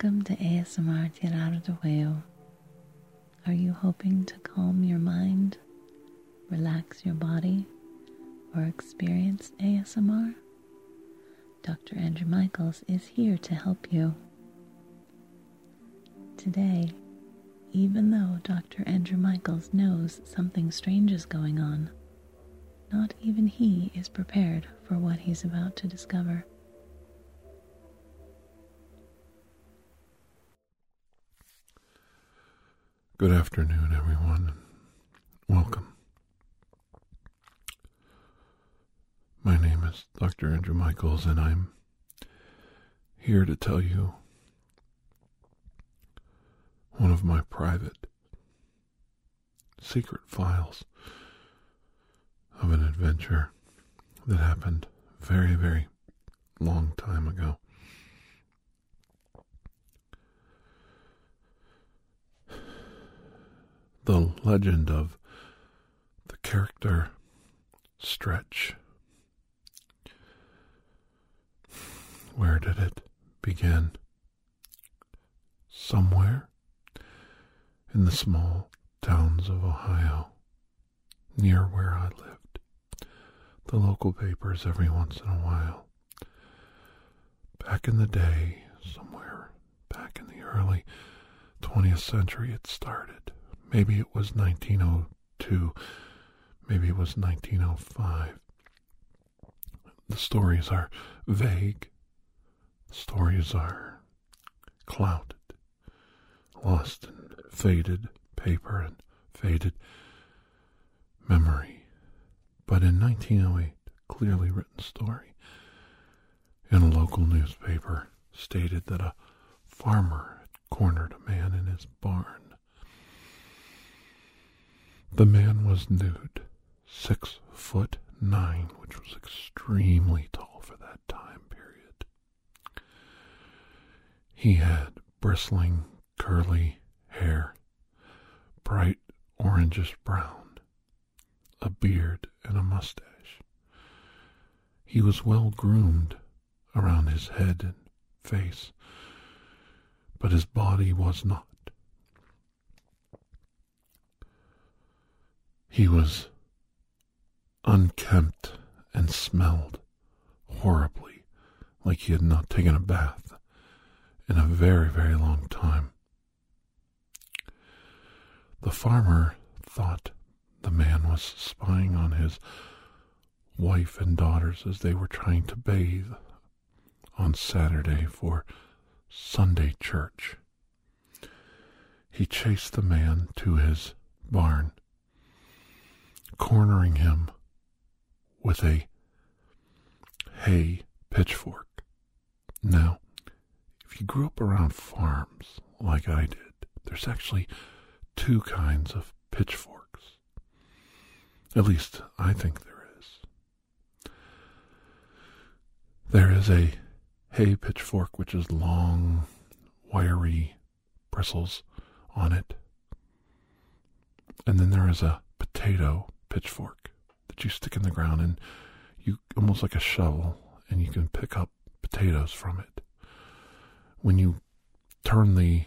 Welcome to ASMR Tirado de Huevo. Are you hoping to calm your mind, relax your body, or experience ASMR? Dr. Andrew Michaels is here to help you. Today, even though Dr. Andrew Michaels knows something strange is going on, not even he is prepared for what he's about to discover. Good afternoon, everyone. Welcome. My name is Dr. Andrew Michaels, and I'm here to tell you one of my private secret files of an adventure that happened very, very long time ago. The legend of the character Stretch. Where did it begin? Somewhere in the small towns of Ohio, near where I lived. The local papers every once in a while. Back in the day, somewhere back in the early 20th century, it started. Maybe it was 1902. Maybe it was 1905. The stories are vague. The stories are clouded, lost in faded paper and faded memory. But in 1908, a clearly written story in a local newspaper stated that a farmer had cornered a man in his barn the man was nude, six foot nine, which was extremely tall for that time period. He had bristling, curly hair, bright orangish brown, a beard, and a mustache. He was well groomed around his head and face, but his body was not. He was unkempt and smelled horribly like he had not taken a bath in a very, very long time. The farmer thought the man was spying on his wife and daughters as they were trying to bathe on Saturday for Sunday church. He chased the man to his barn cornering him with a hay pitchfork. Now, if you grew up around farms like I did, there's actually two kinds of pitchforks. At least I think there is. There is a hay pitchfork which is long, wiry bristles on it. And then there is a potato pitchfork that you stick in the ground and you almost like a shovel and you can pick up potatoes from it. When you turn the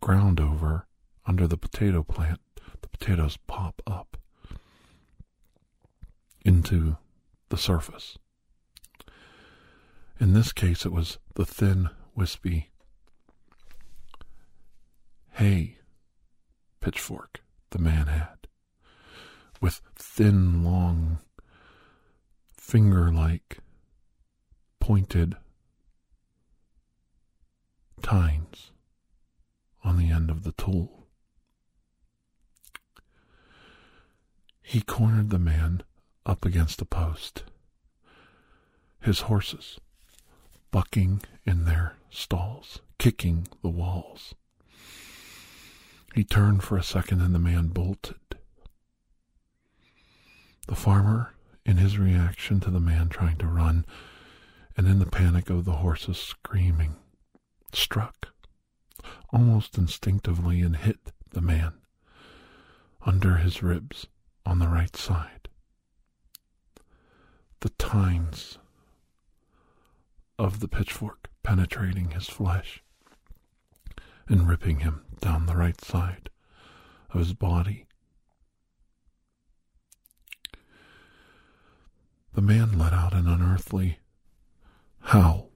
ground over under the potato plant, the potatoes pop up into the surface. In this case, it was the thin, wispy hay pitchfork the man had with thin, long, finger like, pointed tines on the end of the tool. He cornered the man up against a post. His horses bucking in their stalls, kicking the walls. He turned for a second and the man bolted. The farmer, in his reaction to the man trying to run, and in the panic of the horses screaming, struck almost instinctively and hit the man under his ribs on the right side. The tines of the pitchfork penetrating his flesh and ripping him down the right side of his body. The man let out an unearthly howl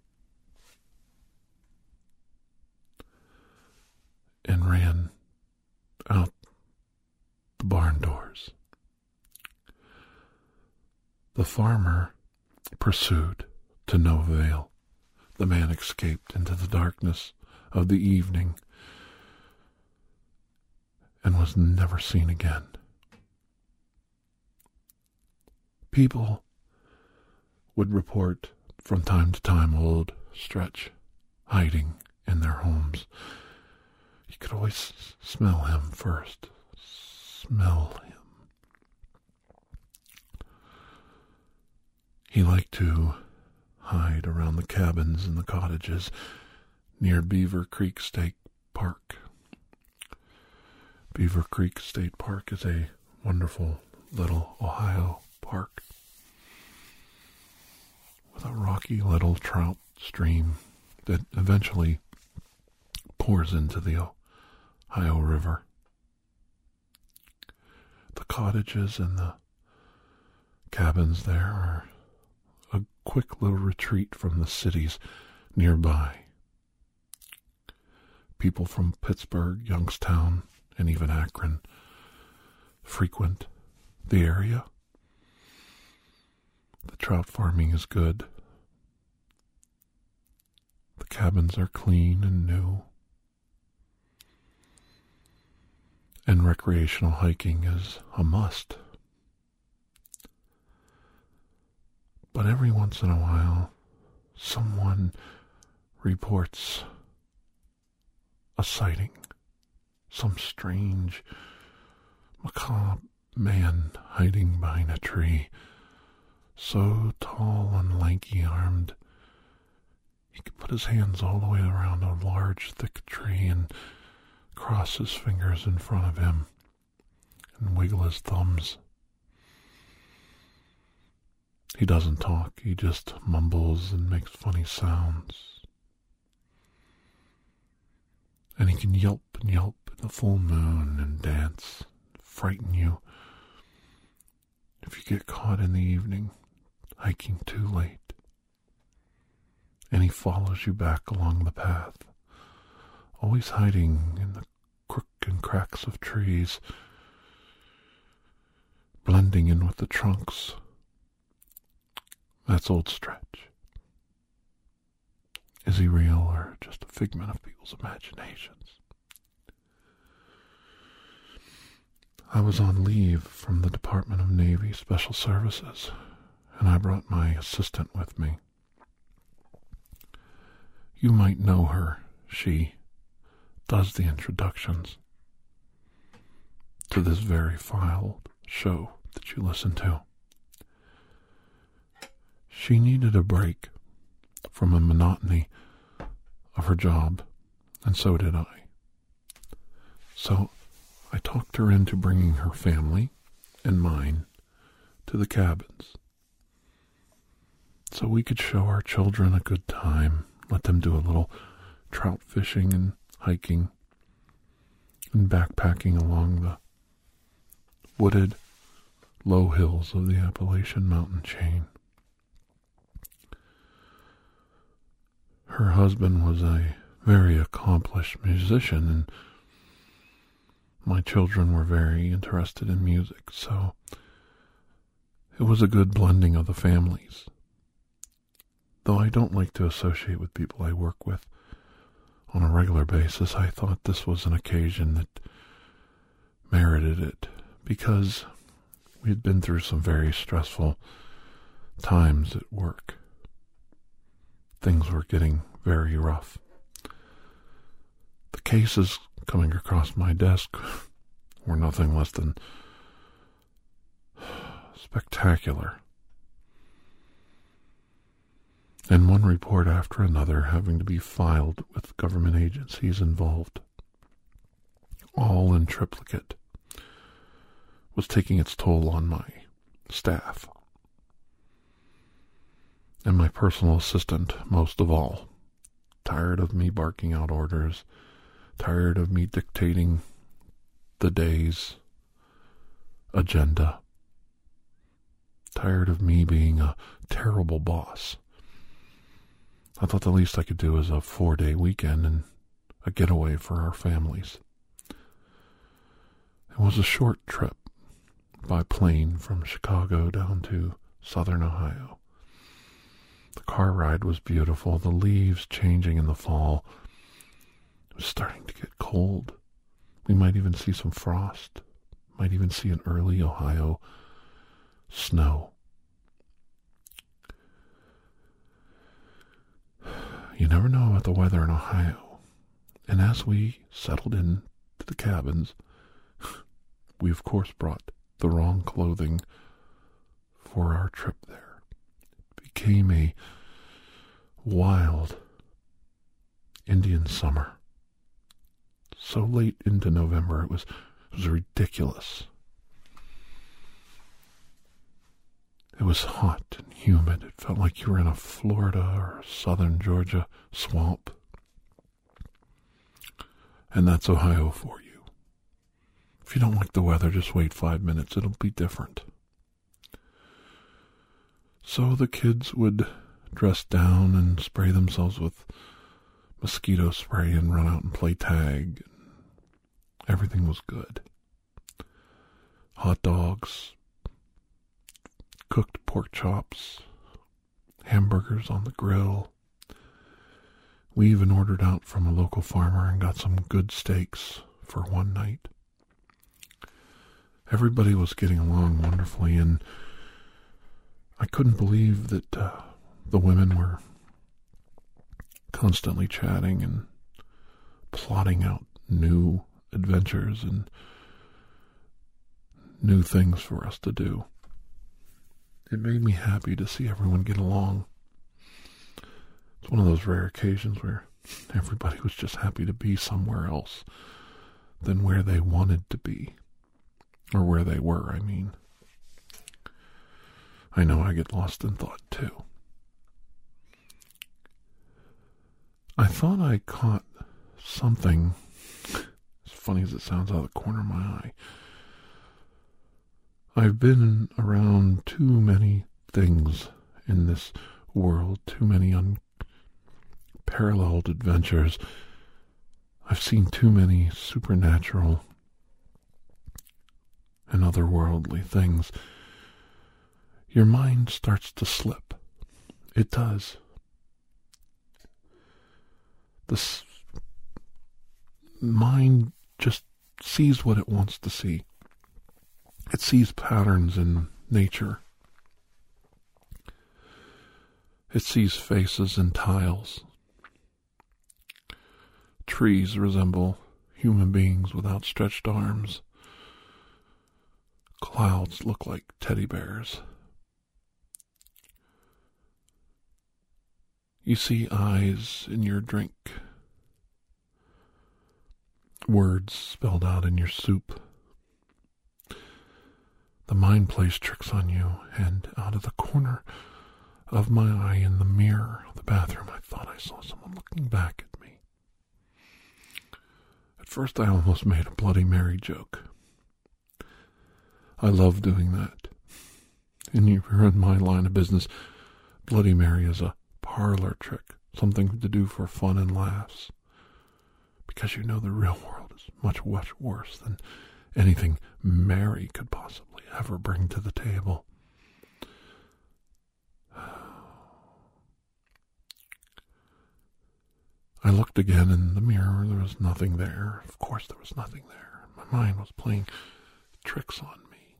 and ran out the barn doors. The farmer pursued to no avail. The man escaped into the darkness of the evening and was never seen again. People would report from time to time old Stretch hiding in their homes. You could always smell him first. Smell him. He liked to hide around the cabins and the cottages near Beaver Creek State Park. Beaver Creek State Park is a wonderful little Ohio park a rocky little trout stream that eventually pours into the Ohio River. The cottages and the cabins there are a quick little retreat from the cities nearby. People from Pittsburgh, Youngstown, and even Akron frequent the area. The trout farming is good. The cabins are clean and new. And recreational hiking is a must. But every once in a while, someone reports a sighting. Some strange, macabre man hiding behind a tree, so tall and lanky armed he could put his hands all the way around a large, thick tree and cross his fingers in front of him and wiggle his thumbs. He doesn't talk, he just mumbles and makes funny sounds. And he can yelp and yelp in the full moon and dance, frighten you. If you get caught in the evening, hiking too late, and he follows you back along the path, always hiding in the crook and cracks of trees, blending in with the trunks that's Old Stretch. Is he real or just a figment of people's imaginations? I was on leave from the Department of Navy Special Services, and I brought my assistant with me. You might know her. She does the introductions to this very filed show that you listen to. She needed a break from the monotony of her job, and so did I. So I talked her into bringing her family and mine to the cabins so we could show our children a good time, let them do a little trout fishing and hiking and backpacking along the wooded low hills of the Appalachian mountain chain. her husband was a very accomplished musician, and my children were very interested in music, so it was a good blending of the families. Though I don't like to associate with people I work with on a regular basis, I thought this was an occasion that merited it because we had been through some very stressful times at work things were getting very rough. The cases coming across my desk were nothing less than spectacular. And one report after another having to be filed with government agencies involved, all in triplicate, was taking its toll on my staff and my personal assistant most of all. Tired of me barking out orders, tired of me dictating the day's agenda, tired of me being a terrible boss. I thought the least I could do was a four day weekend and a getaway for our families. It was a short trip by plane from Chicago down to southern Ohio. The car ride was beautiful, the leaves changing in the fall. It was starting to get cold. We might even see some frost, might even see an early Ohio snow. You never know about the weather in Ohio. And as we settled in to the cabins, we of course brought the wrong clothing for our trip there. It became a wild Indian summer. So late into November, it was, it was ridiculous. It was hot and humid. It felt like you were in a Florida or southern Georgia swamp. And that's Ohio for you. If you don't like the weather, just wait five minutes. It'll be different. So the kids would dress down and spray themselves with mosquito spray and run out and play tag. Everything was good. Hot dogs, cooked pork chops, hamburgers on the grill. We even ordered out from a local farmer and got some good steaks for one night. Everybody was getting along wonderfully, and I couldn't believe that uh, the women were constantly chatting and plotting out new adventures and new things for us to do. It made me happy to see everyone get along. It's one of those rare occasions where everybody was just happy to be somewhere else than where they wanted to be. Or where they were, I mean. I know I get lost in thought too. I thought I caught something, as funny as it sounds, out of the corner of my eye. I've been around too many things in this world, too many unparalleled adventures. I've seen too many supernatural and otherworldly things, your mind starts to slip. It does. The mind just sees what it wants to see. It sees patterns in nature. It sees faces in tiles. Trees resemble human beings with outstretched arms. Clouds look like teddy bears. You see eyes in your drink, words spelled out in your soup. The mind plays tricks on you, and out of the corner of my eye in the mirror of the bathroom, I thought I saw someone looking back at me. At first, I almost made a Bloody Mary joke. I love doing that. And if you're in my line of business, Bloody Mary is a parlor trick, something to do for fun and laughs. Because you know the real world is much, much worse than anything Mary could possibly ever bring to the table. I looked again in the mirror. There was nothing there. Of course, there was nothing there. My mind was playing tricks on me.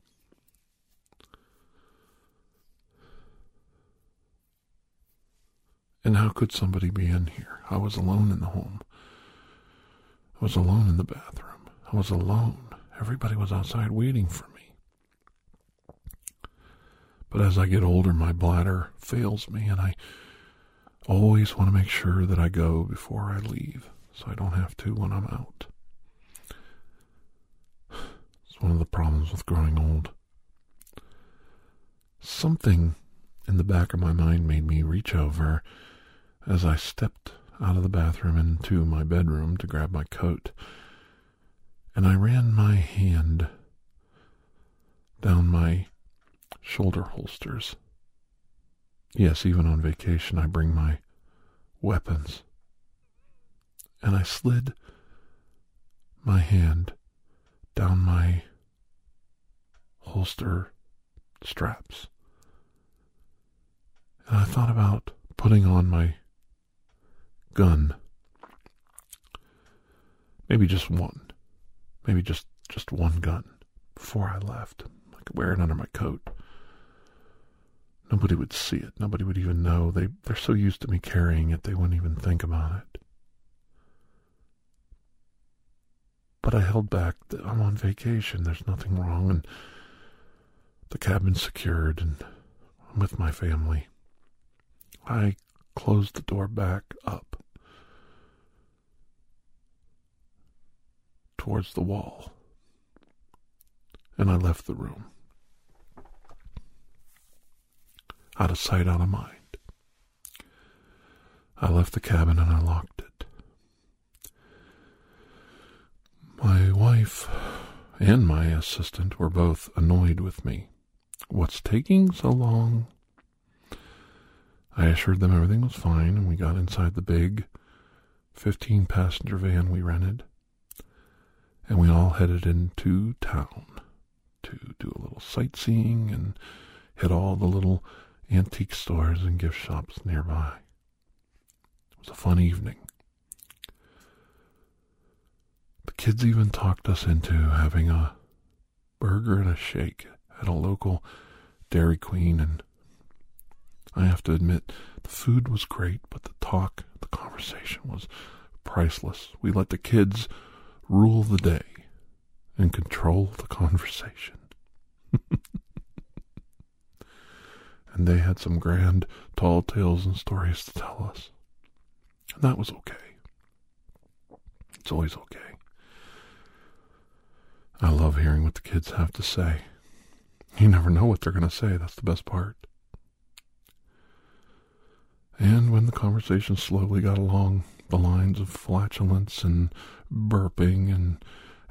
And how could somebody be in here? I was alone in the home. I was alone in the bathroom. I was alone. Everybody was outside waiting for me. But as I get older, my bladder fails me, and I always want to make sure that I go before I leave so I don't have to when I'm out. It's one of the problems with growing old. Something in the back of my mind made me reach over as I stepped out of the bathroom into my bedroom to grab my coat, and I ran my hand down my shoulder holsters. Yes, even on vacation, I bring my weapons. And I slid my hand down my holster straps. And I thought about putting on my gun. Maybe just one. Maybe just, just one gun before I left. I could wear it under my coat. Nobody would see it. Nobody would even know. They, they're so used to me carrying it, they wouldn't even think about it. But I held back. I'm on vacation. There's nothing wrong. And the cabin's secured, and I'm with my family. I closed the door back up towards the wall, and I left the room. Out of sight, out of mind. I left the cabin and I locked it. My wife and my assistant were both annoyed with me. What's taking so long? I assured them everything was fine, and we got inside the big 15 passenger van we rented, and we all headed into town to do a little sightseeing and hit all the little antique stores and gift shops nearby. It was a fun evening. The kids even talked us into having a burger and a shake at a local Dairy Queen, and I have to admit, the food was great, but the talk, the conversation was priceless. We let the kids rule the day and control the conversation. and they had some grand, tall tales and stories to tell us. And that was okay. It's always okay. I love hearing what the kids have to say. You never know what they're going to say. That's the best part. And when the conversation slowly got along the lines of flatulence and burping and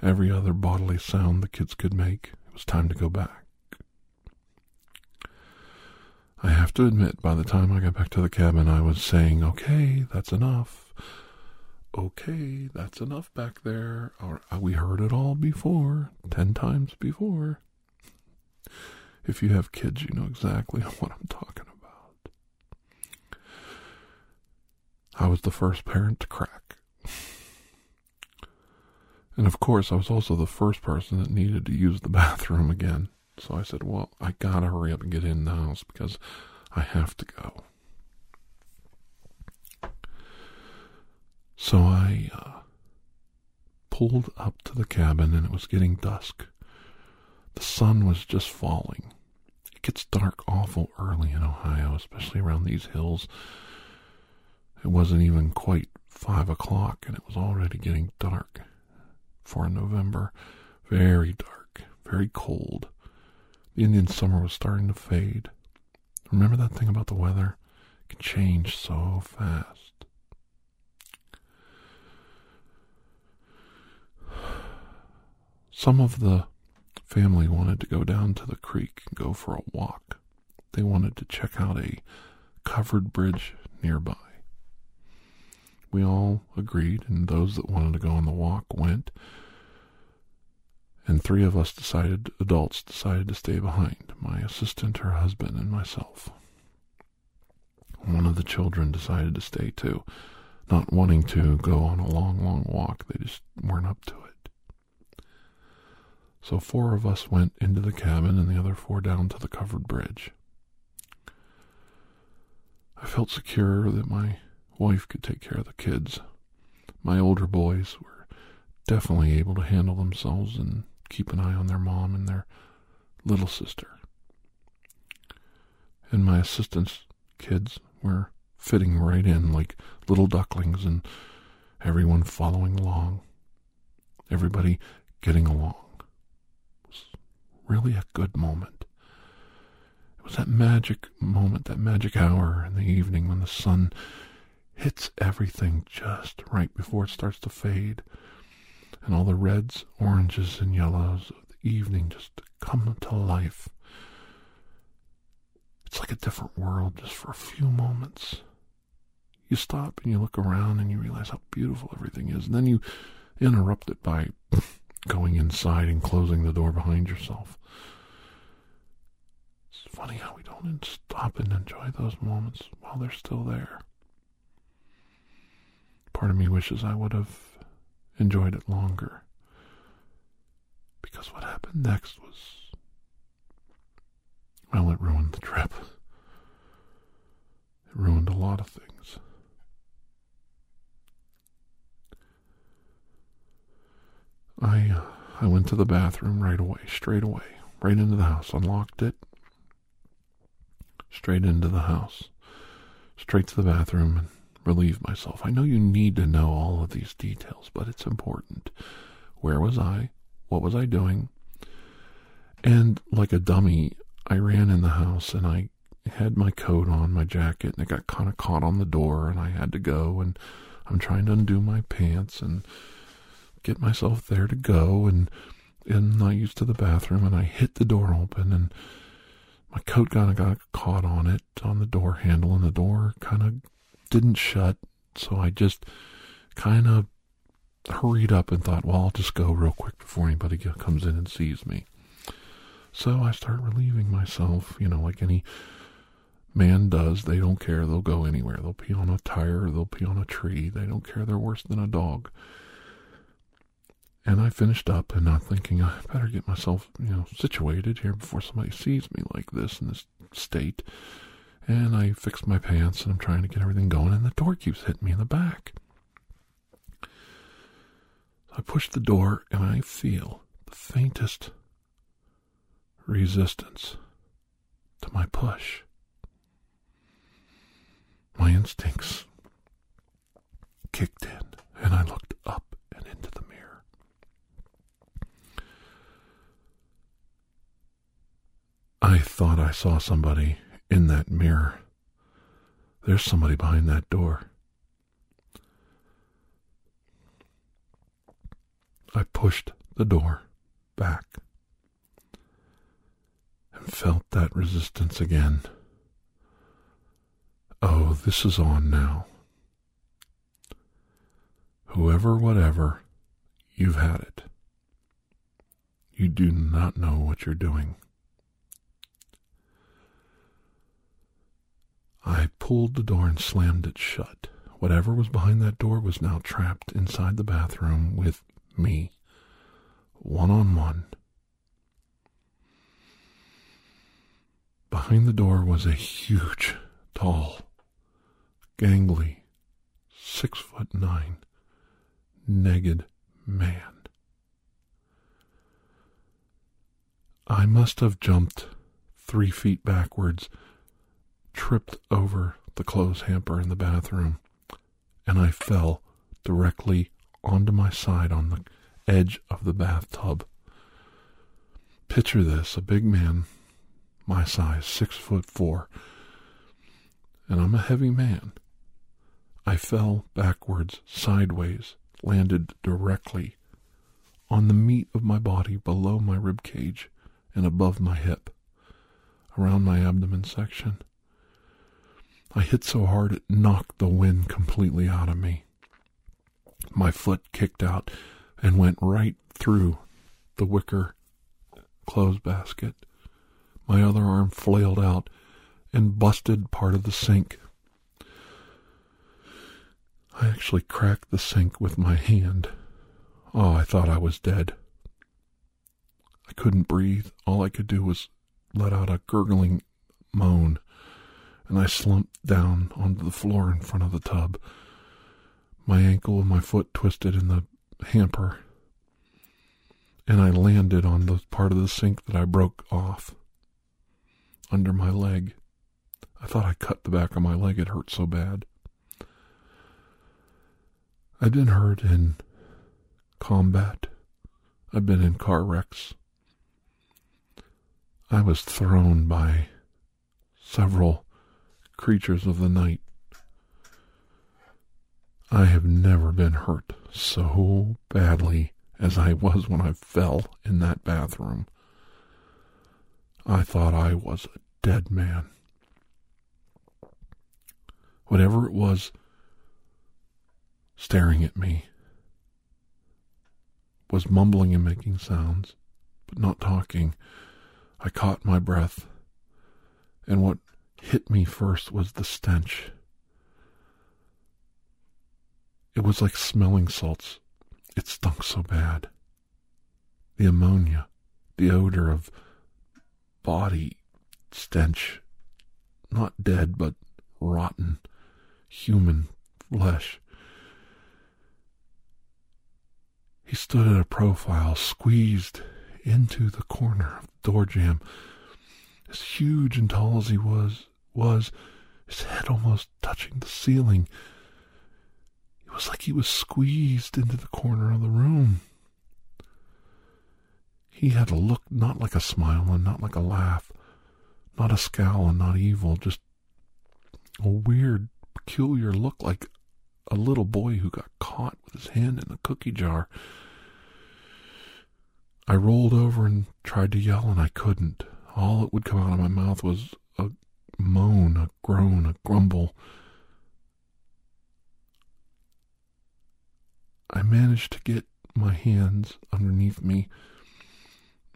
every other bodily sound the kids could make, it was time to go back. I have to admit, by the time I got back to the cabin, I was saying, okay, that's enough. Okay, that's enough back there. Or, uh, we heard it all before, ten times before. If you have kids, you know exactly what I'm talking about. I was the first parent to crack. And of course, I was also the first person that needed to use the bathroom again. So I said, Well, I gotta hurry up and get in the house because I have to go. So I uh, pulled up to the cabin and it was getting dusk. The sun was just falling. It gets dark awful early in Ohio, especially around these hills. It wasn't even quite five o'clock and it was already getting dark for November. Very dark, very cold. Indian summer was starting to fade. Remember that thing about the weather? It can change so fast. Some of the family wanted to go down to the creek and go for a walk. They wanted to check out a covered bridge nearby. We all agreed, and those that wanted to go on the walk went. And three of us decided, adults decided to stay behind my assistant, her husband, and myself. One of the children decided to stay too, not wanting to go on a long, long walk. They just weren't up to it. So four of us went into the cabin and the other four down to the covered bridge. I felt secure that my wife could take care of the kids. My older boys were definitely able to handle themselves and keep an eye on their mom and their little sister. And my assistant's kids were fitting right in like little ducklings and everyone following along. Everybody getting along Was really a good moment. It was that magic moment, that magic hour in the evening when the sun hits everything just right before it starts to fade. And all the reds, oranges, and yellows of the evening just come to life. It's like a different world just for a few moments. You stop and you look around and you realize how beautiful everything is. And then you interrupt it by going inside and closing the door behind yourself. It's funny how we don't stop and enjoy those moments while they're still there. Part of me wishes I would have enjoyed it longer. Because what happened next was. Well, it ruined the trip. It ruined a lot of things. I uh, I went to the bathroom right away, straight away, right into the house, unlocked it, straight into the house, straight to the bathroom, and relieve myself. I know you need to know all of these details, but it's important. Where was I? What was I doing? And like a dummy, I ran in the house and I had my coat on, my jacket, and it got kind of caught on the door, and I had to go. And I'm trying to undo my pants and get myself there to go. And and I used to the bathroom, and I hit the door open, and my coat kind of got caught on it on the door handle, and the door kind of didn't shut, so I just kind of hurried up and thought, well, I'll just go real quick before anybody comes in and sees me. So I start relieving myself, you know, like any man does. They don't care. They'll go anywhere. They'll pee on a tire. They'll pee on a tree. They don't care. They're worse than a dog. And I finished up and I'm thinking, I better get myself, you know, situated here before somebody sees me like this in this state. And I fix my pants and I'm trying to get everything going, and the door keeps hitting me in the back. I push the door and I feel the faintest resistance to my push. My instincts kicked in and I looked up and into the mirror. I thought I saw somebody in that mirror. There's somebody behind that door. I pushed the door back and felt that resistance again. Oh, this is on now. Whoever, whatever, you've had it. You do not know what you're doing. I pulled the door and slammed it shut. Whatever was behind that door was now trapped inside the bathroom with me, one on one. Behind the door was a huge, tall, gangly, six foot nine, naked man. I must have jumped three feet backwards tripped over the clothes hamper in the bathroom, and I fell directly onto my side on the edge of the bathtub. Picture this a big man, my size, six foot four, and I'm a heavy man. I fell backwards, sideways, landed directly on the meat of my body below my rib cage and above my hip, around my abdomen section. I hit so hard it knocked the wind completely out of me. My foot kicked out and went right through the wicker clothes basket. My other arm flailed out and busted part of the sink. I actually cracked the sink with my hand. Oh, I thought I was dead. I couldn't breathe. All I could do was let out a gurgling moan and I slumped down onto the floor in front of the tub. My ankle and my foot twisted in the hamper, and I landed on the part of the sink that I broke off under my leg. I thought I cut the back of my leg, it hurt so bad. I've been hurt in combat. I've been in car wrecks. I was thrown by several creatures of the night. I have never been hurt so badly as I was when I fell in that bathroom. I thought I was a dead man. Whatever it was staring at me was mumbling and making sounds, but not talking. I caught my breath, and what hit me first was the stench. It was like smelling salts. It stunk so bad. The ammonia, the odor of body stench, not dead, but rotten human flesh. He stood at a profile, squeezed into the corner of the door jamb. As huge and tall as he was, was his head almost touching the ceiling. It was like he was squeezed into the corner of the room. He had a look not like a smile and not like a laugh, not a scowl and not evil, just a weird, peculiar look like a little boy who got caught with his hand in the cookie jar. I rolled over and tried to yell, and I couldn't. All that would come out of my mouth was a moan, a groan, a grumble. I managed to get my hands underneath me.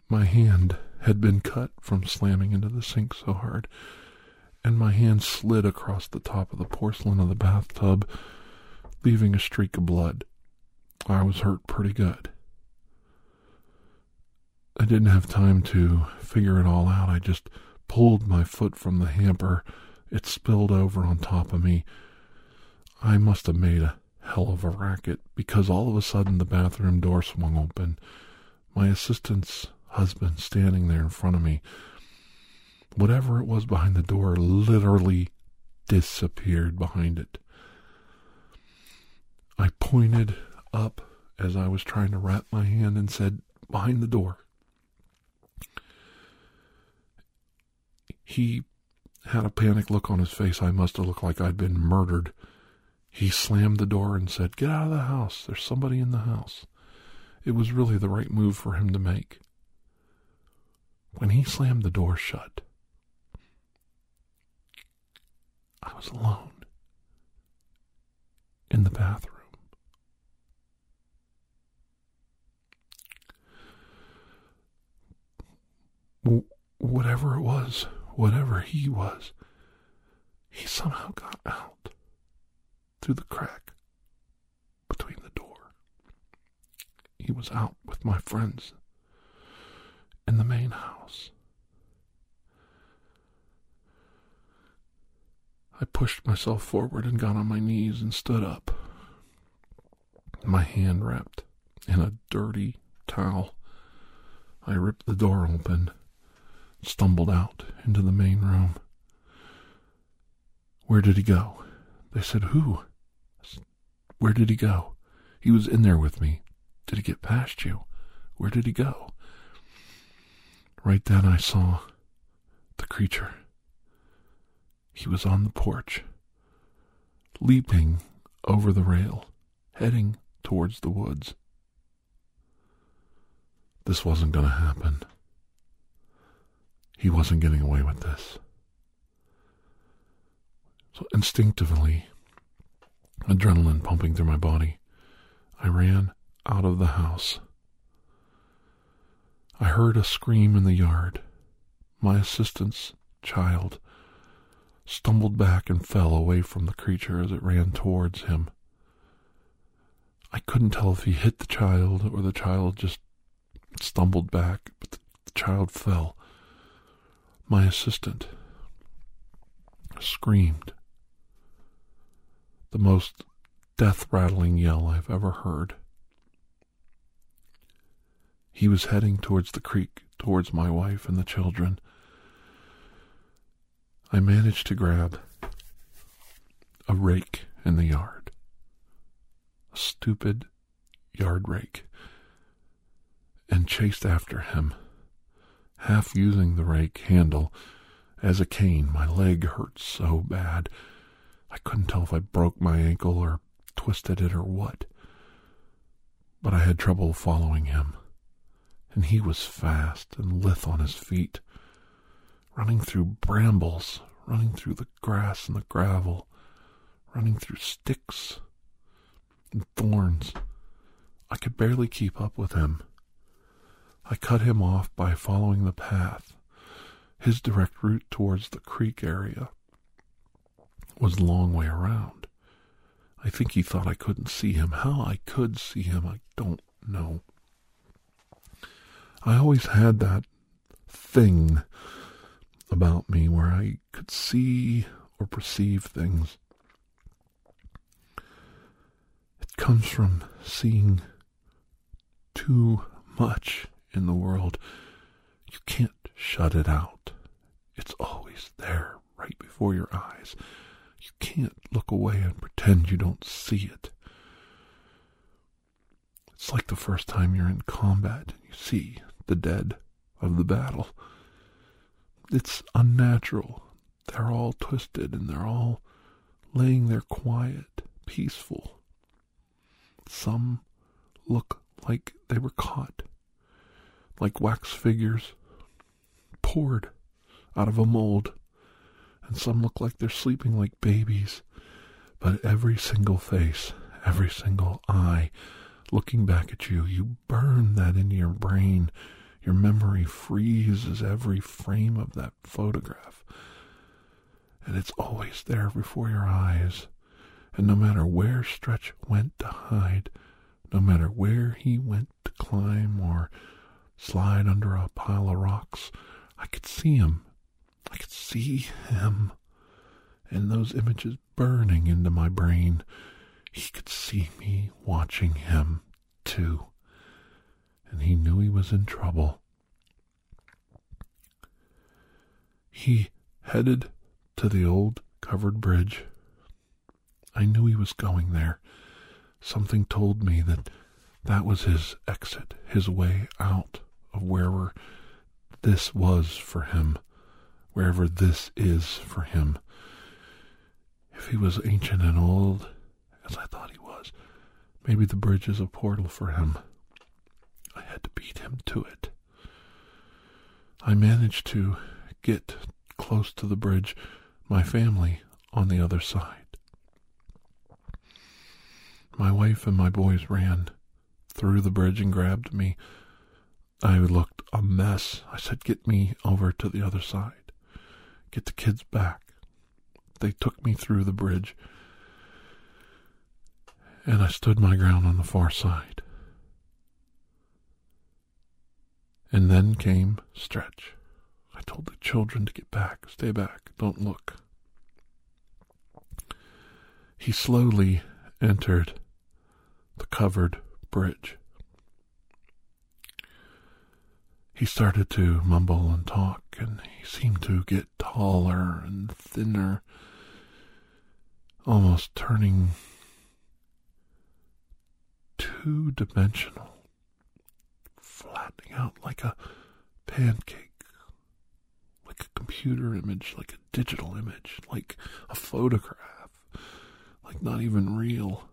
My hand had been cut from slamming into the sink so hard, and my hand slid across the top of the porcelain of the bathtub, leaving a streak of blood. I was hurt pretty good. I didn't have time to figure it all out. I just pulled my foot from the hamper. It spilled over on top of me. I must have made a hell of a racket because all of a sudden the bathroom door swung open. My assistant's husband standing there in front of me. Whatever it was behind the door literally disappeared behind it. I pointed up as I was trying to wrap my hand and said, Behind the door. He had a panic look on his face. I must have looked like I'd been murdered. He slammed the door and said, Get out of the house. There's somebody in the house. It was really the right move for him to make. When he slammed the door shut, I was alone in the bathroom. Whatever it was, whatever he was, he somehow got out through the crack between the door. He was out with my friends in the main house. I pushed myself forward and got on my knees and stood up, my hand wrapped in a dirty towel. I ripped the door open stumbled out into the main room. Where did he go? They said, Who? Where did he go? He was in there with me. Did he get past you? Where did he go? Right then I saw the creature. He was on the porch, leaping over the rail, heading towards the woods. This wasn't going to happen. He wasn't getting away with this. So instinctively, adrenaline pumping through my body, I ran out of the house. I heard a scream in the yard. My assistant's child stumbled back and fell away from the creature as it ran towards him. I couldn't tell if he hit the child or the child just stumbled back, but the, child fell. My assistant screamed the most death rattling yell I've ever heard. He was heading towards the creek, towards my wife and the children. I managed to grab a rake in the yard, a stupid yard rake, and chased after him half using the rake handle as a cane. My leg hurt so bad. I couldn't tell if I broke my ankle or twisted it or what. But I had trouble following him, and he was fast and lithe on his feet, running through brambles, running through the grass and the gravel, running through sticks and thorns. I could barely keep up with him. I cut him off by following the path. His direct route towards the creek area was a long way around. I think he thought I couldn't see him. How I could see him, I don't know. I always had that thing about me where I could see or perceive things. It comes from seeing too much in the world. You can't shut it out. It's always there, right before your eyes. You can't look away and pretend you don't see it. It's like the first time you're in combat and you see the dead of the battle. It's unnatural. They're all twisted and they're all laying there quiet, peaceful. Some look like they were caught, like wax figures poured out of a mold, and some look like they're sleeping like babies. But every single face, every single eye looking back at you, you burn that into your brain. Your memory freezes every frame of that photograph. And it's always there before your eyes. And no matter where Stretch went to hide, no matter where he went to climb or slide under a pile of rocks, I could see him. I could see him. And those images burning into my brain. He could see me watching him, too. And he knew he was in trouble. He headed to the old covered bridge. I knew he was going there. Something told me that that was his exit, his way out of wherever this was for him, wherever this is for him. If he was ancient and old, as I thought he was, maybe the bridge is a portal for him. I had to beat him to it. I managed to get close to the bridge, my family on the other side. My wife and my boys ran through the bridge and grabbed me. I looked a mess. I said, Get me over to the other side. Get the kids back. They took me through the bridge, and I stood my ground on the far side. And then came Stretch. I told the children to get back, stay back, don't look. He slowly entered the covered bridge. He started to mumble and talk, and he seemed to get taller and thinner, almost turning two dimensional, flattening out like a pancake, like a computer image, like a digital image, like a photograph, like not even real.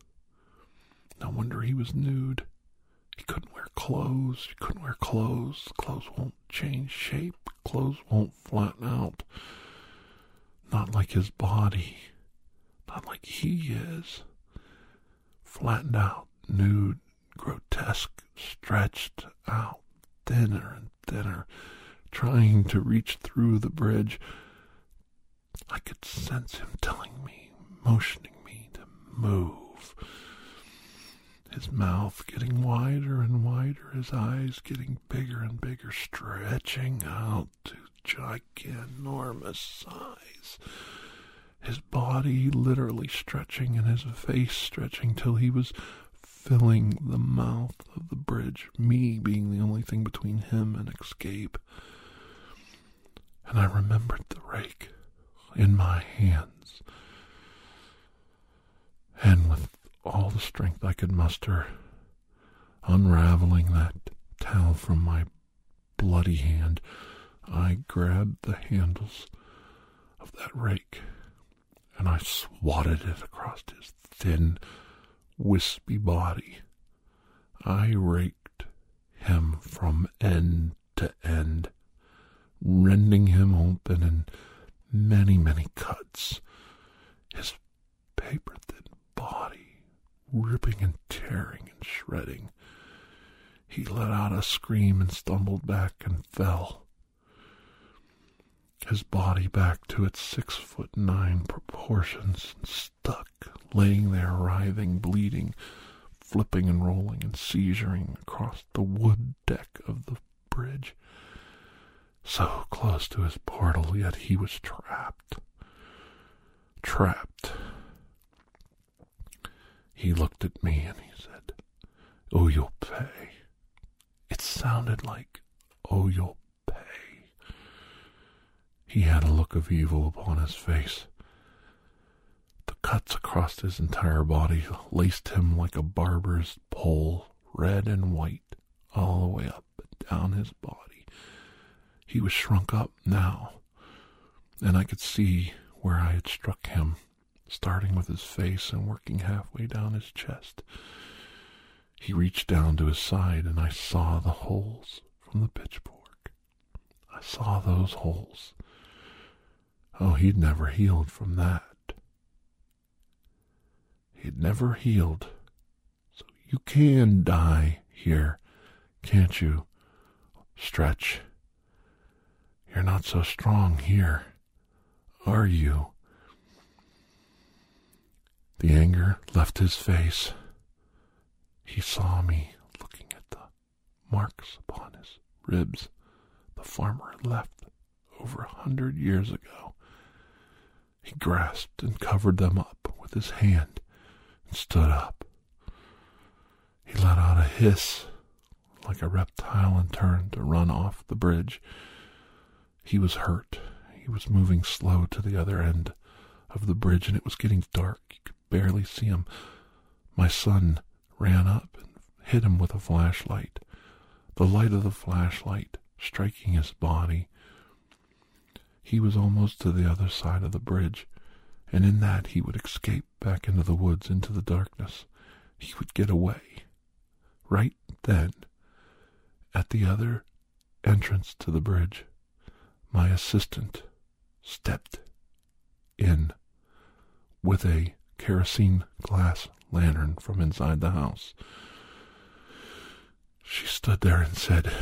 No wonder he was nude. Clothes. He couldn't wear clothes. Clothes won't change shape. Clothes won't flatten out. Not like his body. Not like he is. Flattened out, nude, grotesque, stretched out, thinner and thinner, trying to reach through the bridge. I could sense him telling me, motioning me to move his mouth getting wider and wider, his eyes getting bigger and bigger, stretching out to ginormous size. His body literally stretching and his face stretching till he was filling the mouth of the bridge, me being the only thing between him and escape. And I remembered the rake in my hands. And with all the strength I could muster, unraveling that towel from my bloody hand, I grabbed the handles of that rake and I swatted it across his thin, wispy body. I raked him from end to end, rending him open in many, many cuts. His paper ripping and tearing and shredding. He let out a scream and stumbled back and fell. His body back to its six foot nine proportions, stuck, laying there, writhing, bleeding, flipping and rolling and seizuring across the wood deck of the bridge. So close to his portal, yet he was trapped. Trapped. He looked at me and he said, Oh, you'll pay. It sounded like, Oh, you'll pay. He had a look of evil upon his face. The cuts across his entire body laced him like a barber's pole, red and white, all the way up and down his body. He was shrunk up now, and I could see where I had struck him, starting with his face and working halfway down his chest. He reached down to his side, and I saw the holes from the pitchfork. I saw those holes. Oh, he'd never healed from that. He'd never healed. So you can die here, can't you? Stretch. You're not so strong here, are you? The anger left his face. He saw me looking at the marks upon his ribs the farmer had left over a hundred years ago. He grasped and covered them up with his hand and stood up. He let out a hiss like a reptile and turned to run off the bridge. He was hurt. He was moving slow to the other end of the bridge, and it was getting dark. Could barely see him. My son ran up and hit him with a flashlight. The light of the flashlight striking his body. He was almost to the other side of the bridge, and in that he would escape back into the woods, into the darkness. He would get away. Right then, at the other entrance to the bridge, my assistant stepped in with a kerosene glass lantern from inside the house. She stood there and said,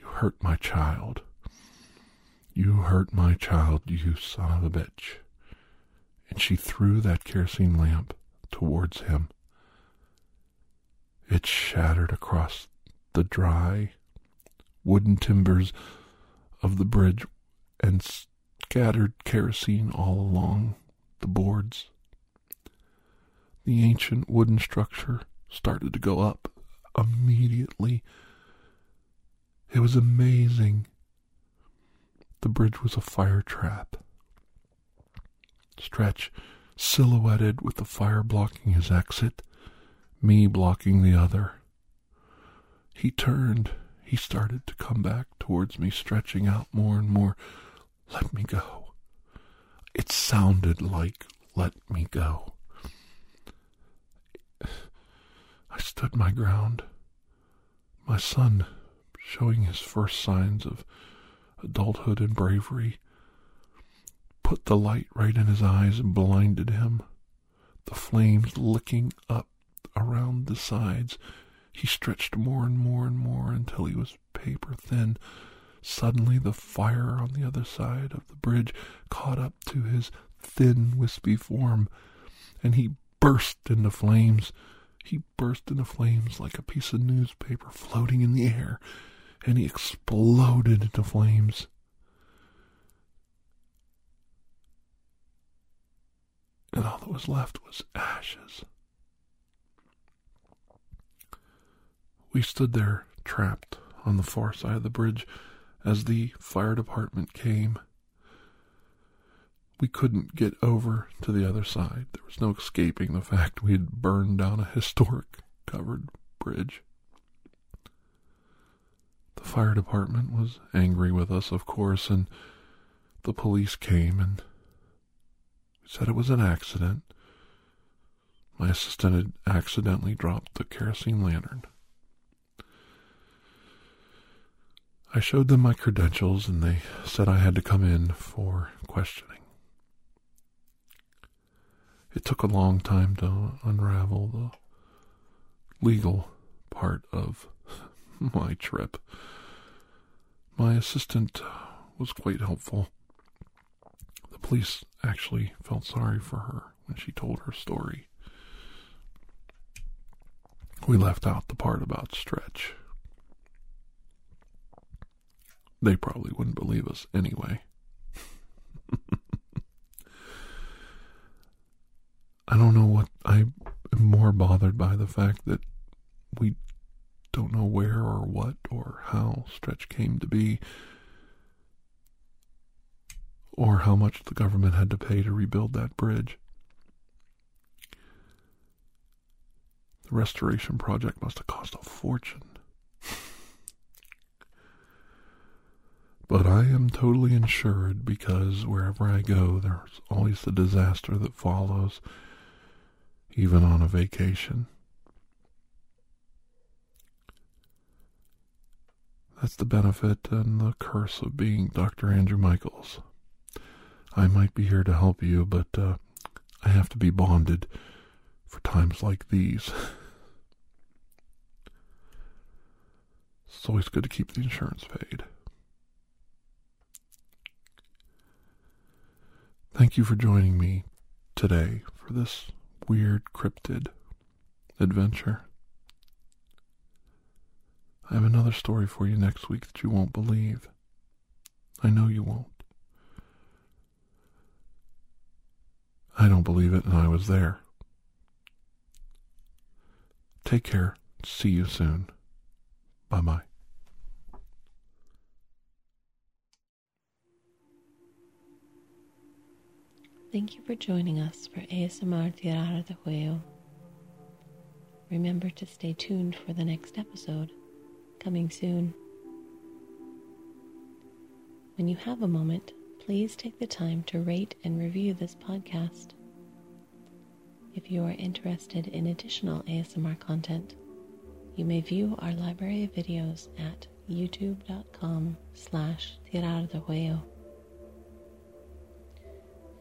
You hurt my child. You hurt my child, you son of a bitch. And she threw that kerosene lamp towards him. It shattered across the dry wooden timbers of the bridge and scattered kerosene all along the boards. The ancient wooden structure started to go up immediately. It was amazing. The bridge was a fire trap. Stretch, silhouetted with the fire blocking his exit, me blocking the other. He turned. He started to come back towards me, stretching out more and more. Let me go. It sounded like let me go. I stood my ground. My son, showing his first signs of adulthood and bravery, put the light right in his eyes and blinded him. The flames licking up around the sides. He stretched more and more and more until he was paper thin. Suddenly, the fire on the other side of the bridge caught up to his thin, wispy form, and he burst into flames. He burst into flames like a piece of newspaper floating in the air, and he exploded into flames. And all that was left was ashes. We stood there, trapped on the far side of the bridge, as the fire department came. We couldn't get over to the other side. There was no escaping the fact we had burned down a historic covered bridge. The fire department was angry with us, of course, and the police came and said it was an accident. My assistant had accidentally dropped the kerosene lantern. I showed them my credentials and they said I had to come in for questioning. It took a long time to unravel the legal part of my trip. My assistant was quite helpful. The police actually felt sorry for her when she told her story. We left out the part about Stretch. They probably wouldn't believe us anyway. I don't know what I am more bothered by the fact that we don't know where or what or how Stretch came to be or how much the government had to pay to rebuild that bridge. The restoration project must have cost a fortune. but I am totally insured because wherever I go, there's always the disaster that follows, even on a vacation. That's the benefit and the curse of being Dr. Andrew Michaels. I might be here to help you, but uh, I have to be bonded for times like these. it's always good to keep the insurance paid. Thank you for joining me today for this weird cryptid adventure. I have another story for you next week that you won't believe. I know you won't. I don't believe it, and I was there. Take care. See you soon. Bye bye. Thank you for joining us for ASMR Tirar de Juego. Remember to stay tuned for the next episode, coming soon. When you have a moment, please take the time to rate and review this podcast. If you are interested in additional ASMR content, you may view our library of videos at youtube.com slash tirar de juego.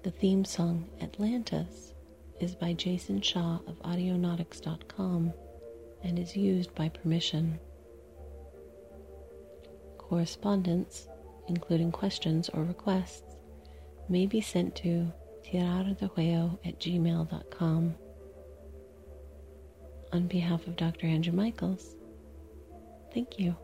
The theme song Atlantis is by Jason Shaw of Audionautics.com and is used by permission. Correspondence including questions or requests, may be sent to tirardejuego at gmail.com. On behalf of Dr. Andrew Michaels, thank you.